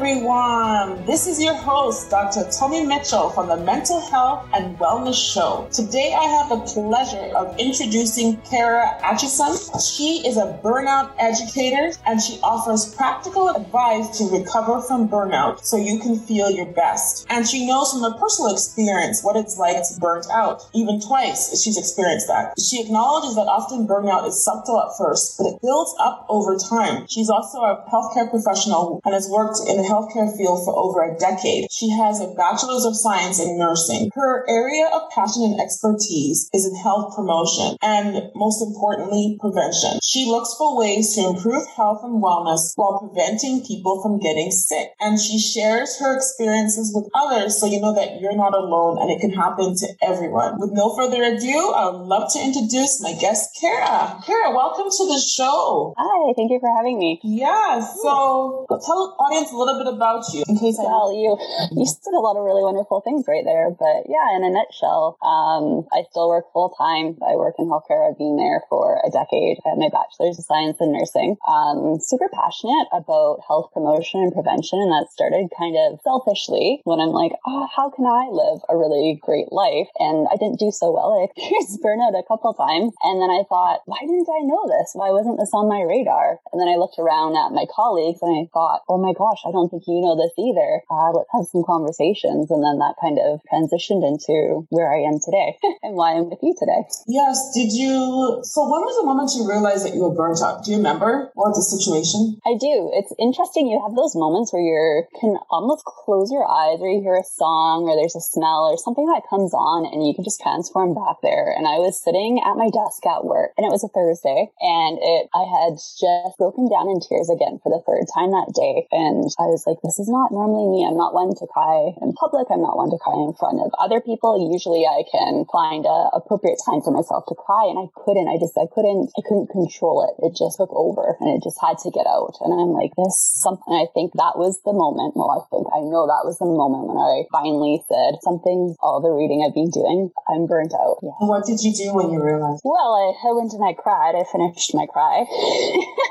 everyone. Um, this is your host, Dr. Tomi Mitchell from the Mental Health and Wellness Show. Today, I have the pleasure of introducing Kara Acheson. She is a burnout educator and she offers practical advice to recover from burnout so you can feel your best. And she knows from her personal experience what it's like to burn out. Even twice, she's experienced that. She acknowledges that often burnout is subtle at first, but it builds up over time. She's also a healthcare professional and has worked in the healthcare field for over a decade. She has a bachelor's of science in nursing. Her area of passion and expertise is in health promotion and most importantly, prevention. She looks for ways to improve health and wellness while preventing people from getting sick. And she shares her experiences with others so you know that you're not alone and it can happen to everyone. With no further ado, I would love to introduce my guest, Kara. Kara, welcome to the show. Hi, thank you for having me. Yeah, so tell the audience a little bit about you in I you you said a lot of really wonderful things right there. But yeah, in a nutshell, um, I still work full time. I work in healthcare. I've been there for a decade. I have my bachelor's of science in nursing. Um, super passionate about health promotion and prevention, and that started kind of selfishly when I'm like, oh, how can I live a really great life? And I didn't do so well. I experienced burnout a couple times, and then I thought, why didn't I know this? Why wasn't this on my radar? And then I looked around at my colleagues and I thought, oh my gosh, I don't think you know this either. Uh, let's have some conversations. And then that kind of transitioned into where I am today and why I'm with you today. Yes. Did you? So when was the moment you realized that you were burnt out? Do you remember? What was the situation? I do. It's interesting. You have those moments where you can almost close your eyes or you hear a song or there's a smell or something that comes on and you can just transform back there. And I was sitting at my desk at work and it was a Thursday and it, I had just broken down in tears again for the third time that day. And I was like, this is not normally me. I'm not one to cry in public. I'm not one to cry in front of other people. Usually I can find a appropriate time for myself to cry and I couldn't. I just, I couldn't, I couldn't control it. It just took over and it just had to get out. And I'm like, this something, I think that was the moment. Well, I think I know that was the moment when I finally said something, all the reading I've been doing, I'm burnt out. Yeah. What did you do when you realized? Well, I, I went and I cried. I finished my cry.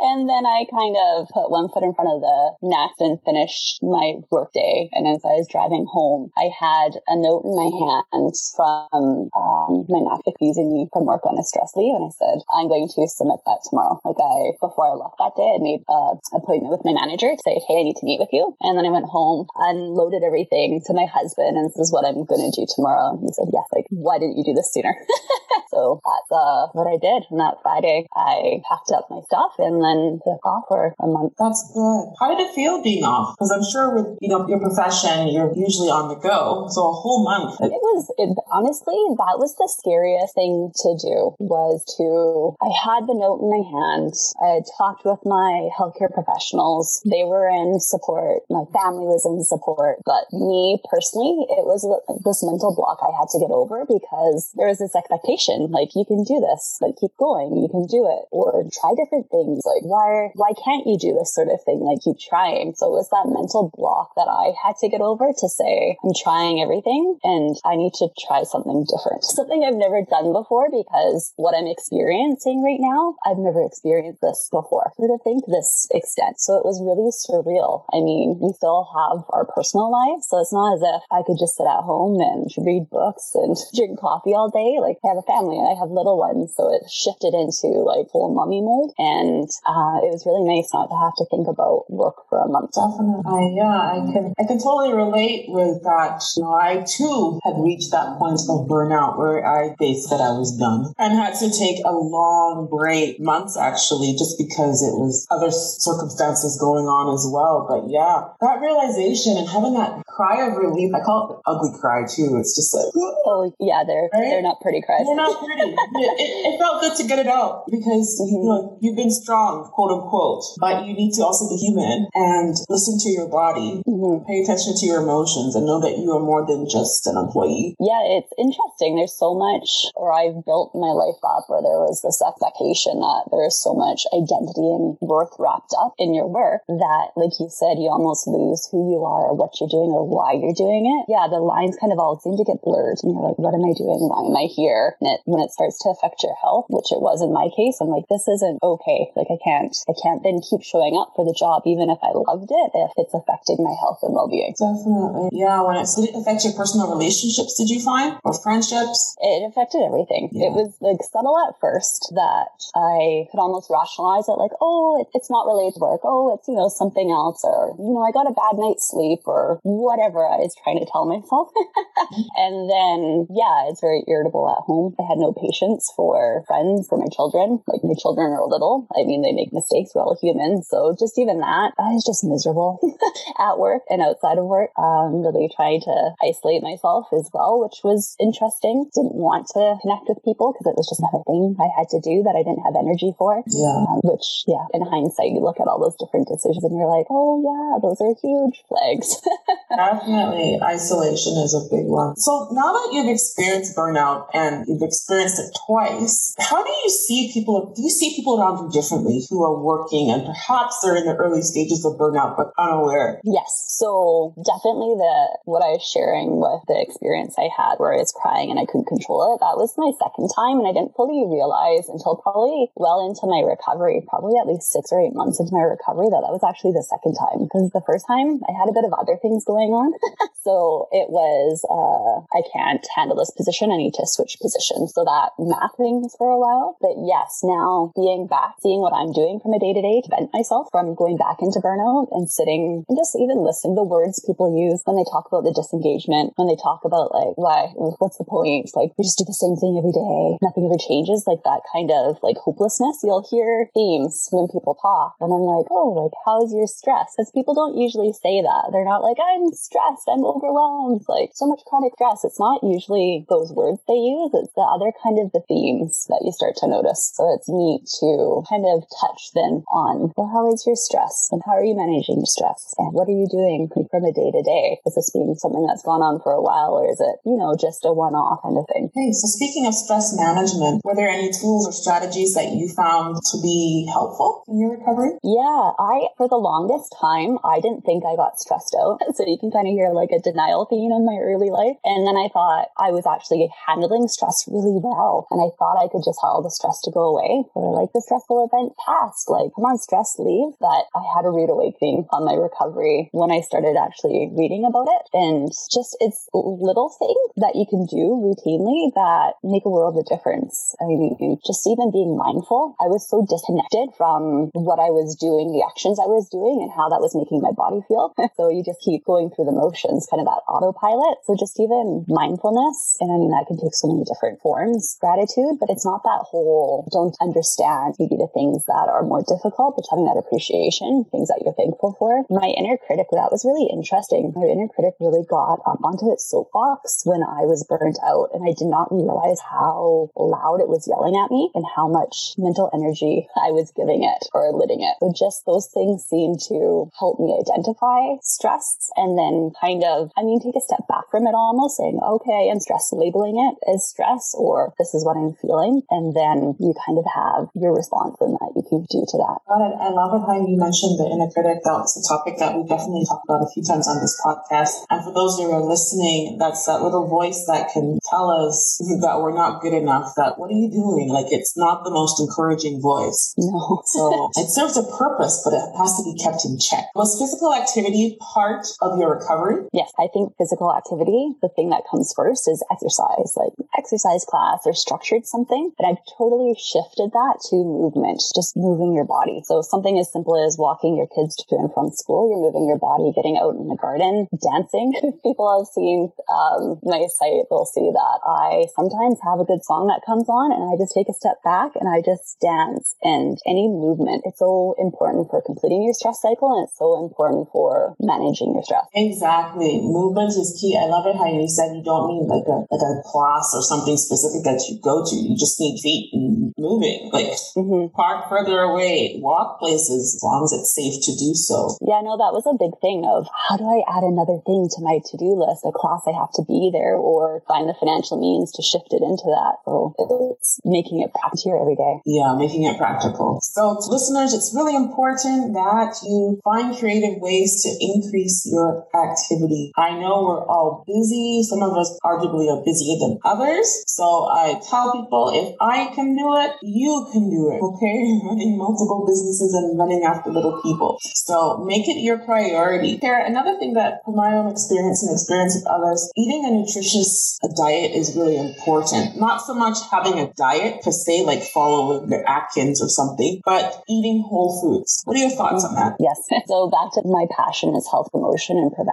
and then I kind of put one foot in front of the next and finished my workday. And as I was driving home, I had a note in my hand from um, my NAC accusing me from work on a stress leave. And I said, I'm going to submit that tomorrow. Like I, before I left that day, I made an appointment with my manager to say, Hey, I need to meet with you. And then I went home, unloaded everything to my husband and this is what I'm going to do tomorrow. And he said, yes, like, why didn't you do this sooner? so that's uh, what I did. And that Friday, I packed up my stuff and then took off for a month. That's good. How did it feel being off? Because I'm sure with, you know, your profession, you're usually on the go. So a whole month. It was, it, honestly, that was the scariest thing to do was to, I had the note in my hand. I had talked with my healthcare professionals. They were in support. My family was in support. But me personally, it was this mental block I had to get over because there was this expectation, like, you can do this, like, keep going, you can do it, or try different things. Like, why, why can't you do this sort of thing? Like, keep trying. So it was that mental block that I had to get over to say, I'm trying everything and I need to try something different. Something I've never done before because what I'm experiencing right now, I've never experienced this before. Sort of think this extent. So it was really surreal. I mean, we still have our personal lives. So it's not as if I could just sit at home and read books and drink coffee all day. Like I have a family, I have little ones. So it shifted into like full mummy mode. And uh, it was really nice not to have to think about work for a month. Definitely. Yeah, I can, I can totally relate with that. You know, I too had reached that point of burnout where I faced that I was done and had to take a long break, months actually, just because it was other circumstances going on as well. But yeah, that realization and having that cry of relief, I call it an ugly cry too. It's just like, oh yeah, they're, right? they're not pretty cries. They're not pretty. it, it, felt good to get it out because, mm-hmm. you know, you've been strong, quote unquote, but you need to also be human and listen to your body, mm-hmm. pay attention to your emotions and know that you are more than just an employee. Yeah, it's interesting. There's so much, or I've built my life up where there was this expectation that there is so much identity and worth wrapped up in your work that, like you said, you almost lose who you are or what you're doing or why you're doing it, yeah, the lines kind of all seem to get blurred. And you're like, what am I doing? Why am I here? And it, when it starts to affect your health, which it was in my case, I'm like, this isn't okay. Like I can't, I can't then keep showing up for the job, even if I loved it, if it's affecting my health and well-being. Definitely. Yeah. When it, did it affect your personal relationships, did you find? Or friendships? It affected everything. Yeah. It was like subtle at first that I could almost rationalize it like, oh, it, it's not related to work. Oh, it's, you know, something else. Or, you know, I got a bad night's sleep or whatever I was trying to tell myself. and then, yeah, it's very irritable at home. I had no patience for friends, for my children. Like my children are little. I mean, they make mistakes. We're all human. So just even that, I was just miserable at work and outside of work. Um, really trying to isolate myself as well, which was interesting. Didn't want to connect with people because it was just another thing I had to do that I didn't have energy for. Yeah. Um, which, yeah, in hindsight, you look at all those different decisions and you're like, oh yeah, those are huge flags. Definitely. Isolation is a big one. So now that you've experienced burnout and you've experienced it twice, how do you see people, do you see people around you differently who are working and perhaps they're in the early stages of burnout but unaware? Yes. So definitely the, what I was sharing with the experience I had where I was crying and I couldn't control it, that was my second time and I didn't fully realize until probably well into my recovery, probably at least six or eight months into my recovery that that was actually the second time because the first time I had a bit of other things going on. so it was, uh, I can't handle this position. I need to switch positions. So that math for a while. But yes, now being back, seeing what I'm doing from a day to day to vent myself from going back into burnout and sitting and just even listening the words people use when they talk about the disengagement, when they talk about like, why, what's the point? Like we just do the same thing every day. Nothing ever changes. Like that kind of like hopelessness. You'll hear themes when people talk and I'm like, oh, like how's your stress? Because people don't usually say that. They're not like, I'm stressed. I'm overwhelmed. Like so much chronic stress. It's not usually those words they use. It's the other kind of the themes that you start to notice. So it's neat to kind of touch them on, well, how is your stress and how are you managing your stress and what are you doing from a day to day? Is this being something that's gone on for a while or is it, you know, just a one off kind of thing? Hey, so speaking of stress management, were there any tools or strategies that you found to be helpful in your recovery? Yeah, I, for the longest time, I didn't think I got stressed out. So you can kind of hear like a denial theme in my early life. And then I thought I was actually handling stress really well. And I thought I could just tell the stress to go away or like the stressful event passed. Like, come on, stress, leave. But I had a rude awakening on my recovery when I started actually reading about it. And just it's little things that you can do routinely that make a world of difference. I mean, just even being mindful. I was so disconnected from what I was doing, the actions I was doing and how that was making my body feel. so you just keep going through the motions, kind of that autopilot. So just even mindfulness. And I mean, that can take so many different forms, gratitude, but it's not that whole don't understand maybe the things that are more difficult, but having that appreciation, things that you're thankful for. My inner critic, that was really interesting. My inner critic really got up onto its soapbox when I was burnt out and I did not realize how loud it was yelling at me and how much mental energy I was giving it or letting it. So just those things seem to help me identify stress and then kind of, I mean, take a step back from it almost saying, okay, I'm stressed, labeling it as stress or this is what I'm feeling. And then you kind of have your response in that you can do to that. Got it. I love it how you mentioned the inner critic. That's a topic that we definitely talked about a few times on this podcast. And for those who are listening, that's that little voice that can tell us that we're not good enough, that what are you doing? Like it's not the most encouraging voice. No. so it serves a purpose, but it has to be kept in check. Was physical activity part of your recovery? Yes, I think physical activity, the thing that comes first is exercise, like exercise class or structured something. And I've totally shifted that to movement, just moving your body. So something as simple as walking your kids to and from school, you're moving your body, getting out in the garden, dancing. People have seen um, my site, they'll see that I sometimes have a good song that comes on and I just take a step back and I just dance and any movement. It's so important for completing your stress cycle and it's so important for managing your stress. Exactly. Movement is key. I love it how you said you don't need like a, like a class or something specific that you go to. You just need feet and moving. Like mm-hmm. park further away, walk places as long as it's safe to do so. Yeah, no, that was a big thing of how do I add another thing to my to-do list? A class I have to be there or find the financial means to shift it into that. So it's making it practical every day. Yeah, making it practical. So listeners, it's really important that you find creative ways to increase your activity. I know we're all busy. Some of us arguably are busier than others. So I tell people if I can do it, you can do it. Okay. Running multiple businesses and running after little people. So make it your priority. Kara, another thing that from my own experience and experience of others, eating a nutritious diet is really important. Not so much having a diet per se, like following the Atkins or something, but eating whole foods. What are your thoughts on that? Yes. So that's my passion is health promotion and prevention.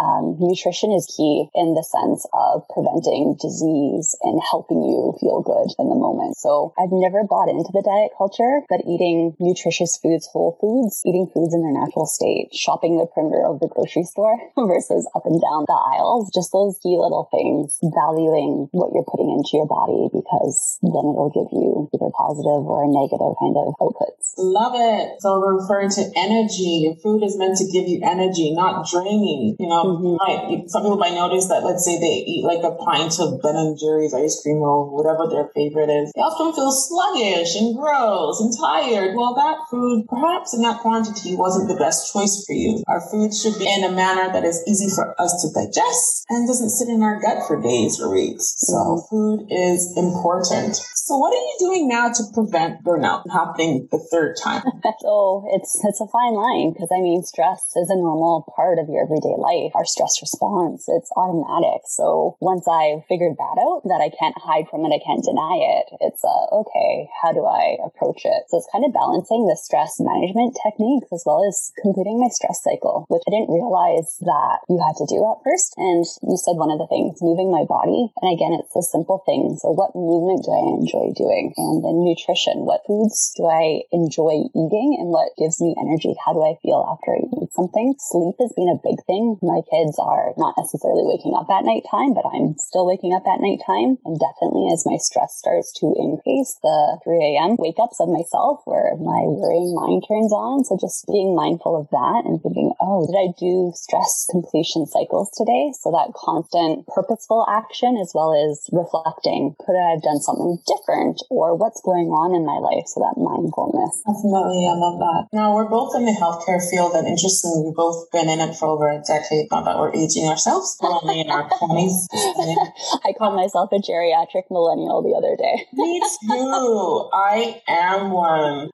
Um, nutrition is key in the sense of preventing disease and helping you feel good in the moment. So I've never bought into the diet culture, but eating nutritious foods, whole foods, eating foods in their natural state, shopping the perimeter of the grocery store versus up and down the aisles, just those key little things, valuing what you're putting into your body because then it'll give you either positive or negative kind of outputs. Love it. So we're referring to energy. Food is meant to give you energy, not You know, mm-hmm. might, some people might notice that, let's say they eat like a pint of Ben and Jerry's ice cream or whatever their favorite is. They often feel sluggish and gross and tired. Well, that food, perhaps in that quantity, wasn't the best choice for you. Our food should be in a manner that is easy for us to digest and doesn't sit in our gut for days or weeks. So mm-hmm. food is important. So what are you doing now to prevent burnout happening the third time? so it's it's a fine line because I mean stress is a normal part of your everyday life. Our stress response, it's automatic. So once I've figured that out, that I can't hide from it, I can't deny it. It's uh, okay. How do I approach it? So it's kind of balancing the stress management techniques as well as completing my stress cycle, which I didn't realize that you had to do at first. And you said one of the things, moving my body. And again, it's a simple thing. So what movement do I enjoy doing? And then nutrition. What foods do I enjoy eating and what gives me energy? How do I feel after I eat something? Sleep has been a big thing. My kids are not necessarily waking up at nighttime, but I'm still waking up at nighttime. And definitely as my stress starts to increase, the 3 a.m. wake ups of myself where my worrying mind turns on. So just being mindful of that and thinking, oh, did I do stress completion cycles today? So that constant purposeful action as well as reflecting. Could I have done something different or what's going on in my life. So that mindfulness. Definitely. I love that. Now we're both in the healthcare field and interestingly, we've both been in it for over a decade. Not that we're aging ourselves, we're only in our twenties. I called myself a geriatric millennial the other day. Me too. I am one.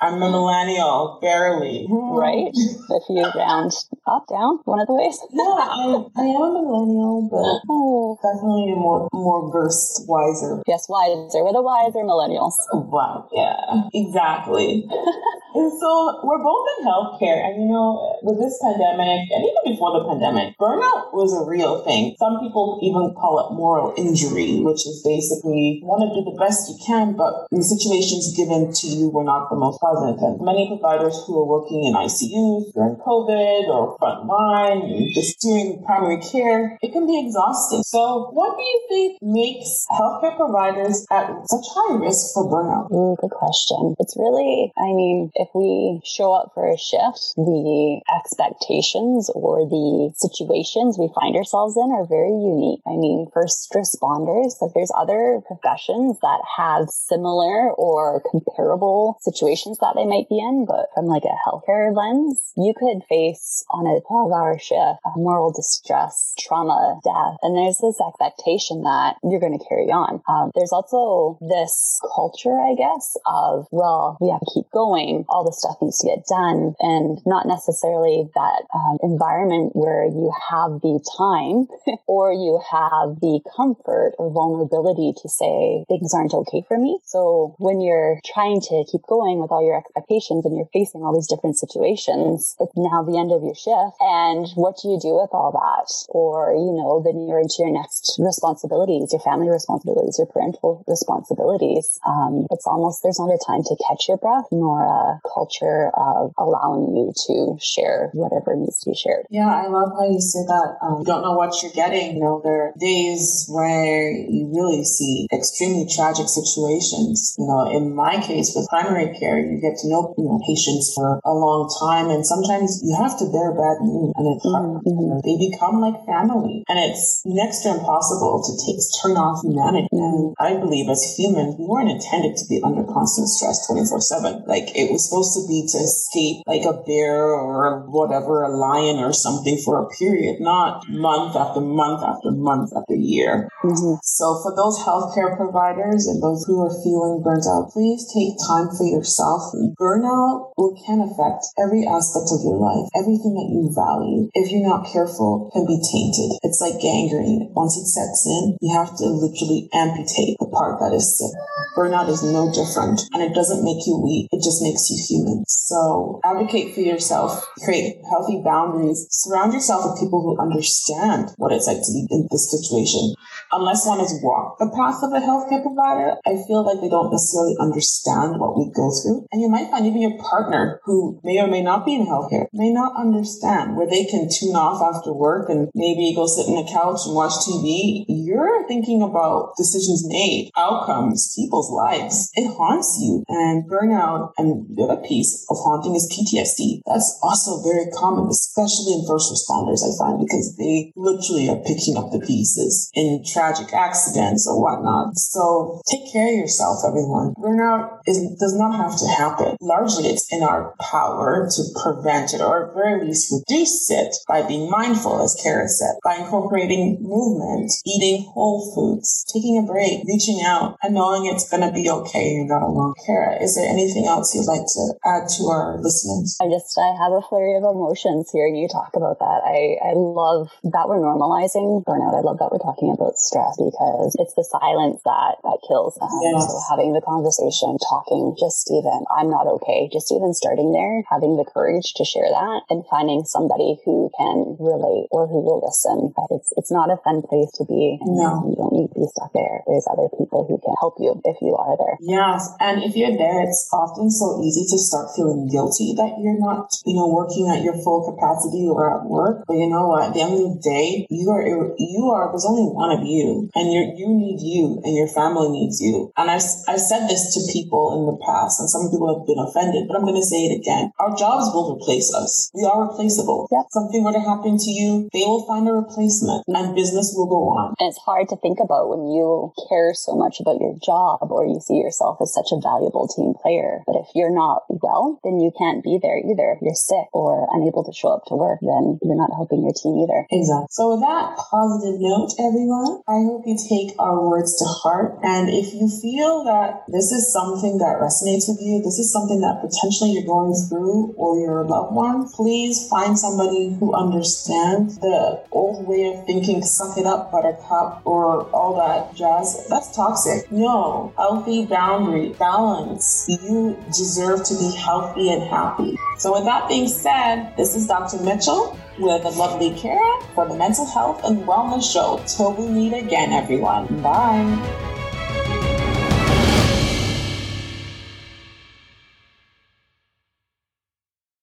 I'm a millennial, barely. Right. if you round up, down, one of the ways. yeah, I, I am a millennial, but oh. definitely more more versed, wiser. Yes, wiser. We're the wiser millennials. Oh, wow. Yeah, exactly. and so we're both in healthcare. And, you know, with this pandemic and even before the pandemic, burnout was a real thing. Some people even call it moral injury, which is basically you want to do the best you can, but the situations given to you were not the most pleasant. And many providers who are working in ICUs during COVID or frontline, just doing primary care, it can be exhausting. So what do you think makes healthcare providers at such high risk for burnout? Ooh, good question. It's really, I mean, if we show up for a shift, the or the situations we find ourselves in are very unique. I mean, first responders, like there's other professions that have similar or comparable situations that they might be in, but from like a healthcare lens, you could face on a 12 hour shift moral distress, trauma, death, and there's this expectation that you're going to carry on. Um, there's also this culture, I guess, of, well, we have to keep going. All this stuff needs to get done and not necessarily that um, environment where you have the time or you have the comfort or vulnerability to say things aren't okay for me. So when you're trying to keep going with all your expectations and you're facing all these different situations, it's now the end of your shift. And what do you do with all that? Or, you know, then you're into your next responsibilities, your family responsibilities, your parental responsibilities, um, it's almost there's not a time to catch your breath nor a culture of allowing you to share whatever needs to be shared. Yeah, I love how you say that. Um, you don't know what you're getting. You know, there are days where you really see extremely tragic situations. You know, in my case with primary care, you get to know you know patients for a long time, and sometimes you have to bear bad news, and it's hard. Mm-hmm. They become like family, and it's next to impossible to take turn off humanity. Mm-hmm. And I believe as humans, we weren't intended to be under constant stress 24 7. Like it was supposed to be to escape like a bear or whatever, a lion or something for a period, not month after month after month after year. Mm-hmm. So for those healthcare providers and those who are feeling burnt out, please take time for yourself. Burnout can affect every aspect of your life, everything that you value. If you're not careful, can be tainted. It's like gangrene. Once it sets in, you have to literally amputate the part that is sick. Burnout is no different and it doesn't make you weak. It just makes you human. So advocate for yourself, create healthy boundaries, surround yourself with people who understand what it's like to be in this situation. Unless one has walked the path of a healthcare provider, I feel like they don't necessarily understand what we go through. And you might find even your partner who may or may not be in healthcare may not understand where they can tune off after work and maybe go sit in a couch and watch TV. You're thinking about decisions made, outcomes, people's lives. It haunts you. And burnout and the other piece of haunting is PTSD. That's also very common, especially in first responders, I find, because they literally are picking up the pieces in tragic accidents or whatnot. So take care of yourself, everyone. Burnout is, does not have to happen. Largely, it's in our power to prevent it or at very least reduce it by being mindful, as Kara said, by incorporating movement, eating whole foods, taking a break, reaching out, and knowing it's going to be okay. You're not alone. Kara, is there anything else you'd like to add to our listeners? I just, I have a flurry of emotions hearing you talk about that. I, I love that we're normalizing burnout. I love that we're talking about stress because it's the silence that, that kills. Um, yes. So having the conversation, talking, just even, I'm not okay, just even starting there, having the courage to share that and finding somebody who can relate or who will listen. But it's, it's not a fun place to be. No. You don't need to be stuck there. There's other people who can help you if you are there. Yes. And if you're there, it's often so easy to start feeling guilty that you're not, you know, working at your full capacity or at work. But you know what? At the end of the day, you are, you are, there's only one of you and you you need you and your family needs you. And I've, I've said this to people in the past and some people have been offended, but I'm going to say it again. Our jobs will replace us. We are replaceable. Yep. Something were to happen to you, they will find a replacement and business will go on. And it's hard to think about when you care so much about your job or you see yourself as such a valuable team player. But if you're not well, then you can't be there either. You're sick or unable to show up to work, then you're not helping your team either. Exactly. So with that positive note, everyone, I hope you take our words to heart. And if you feel that this is something that resonates with you, this is something that potentially you're going through or your loved one, please find somebody who understands the old way of thinking, suck it up, buttercup, or all that jazz. That's toxic. No, healthy boundary, balance. You deserve to be healthy and happy. So with that being said, this is Dr. Mitchell with the lovely Kara for the Mental Health and Wellness Show. Till we meet again, everyone. Bye.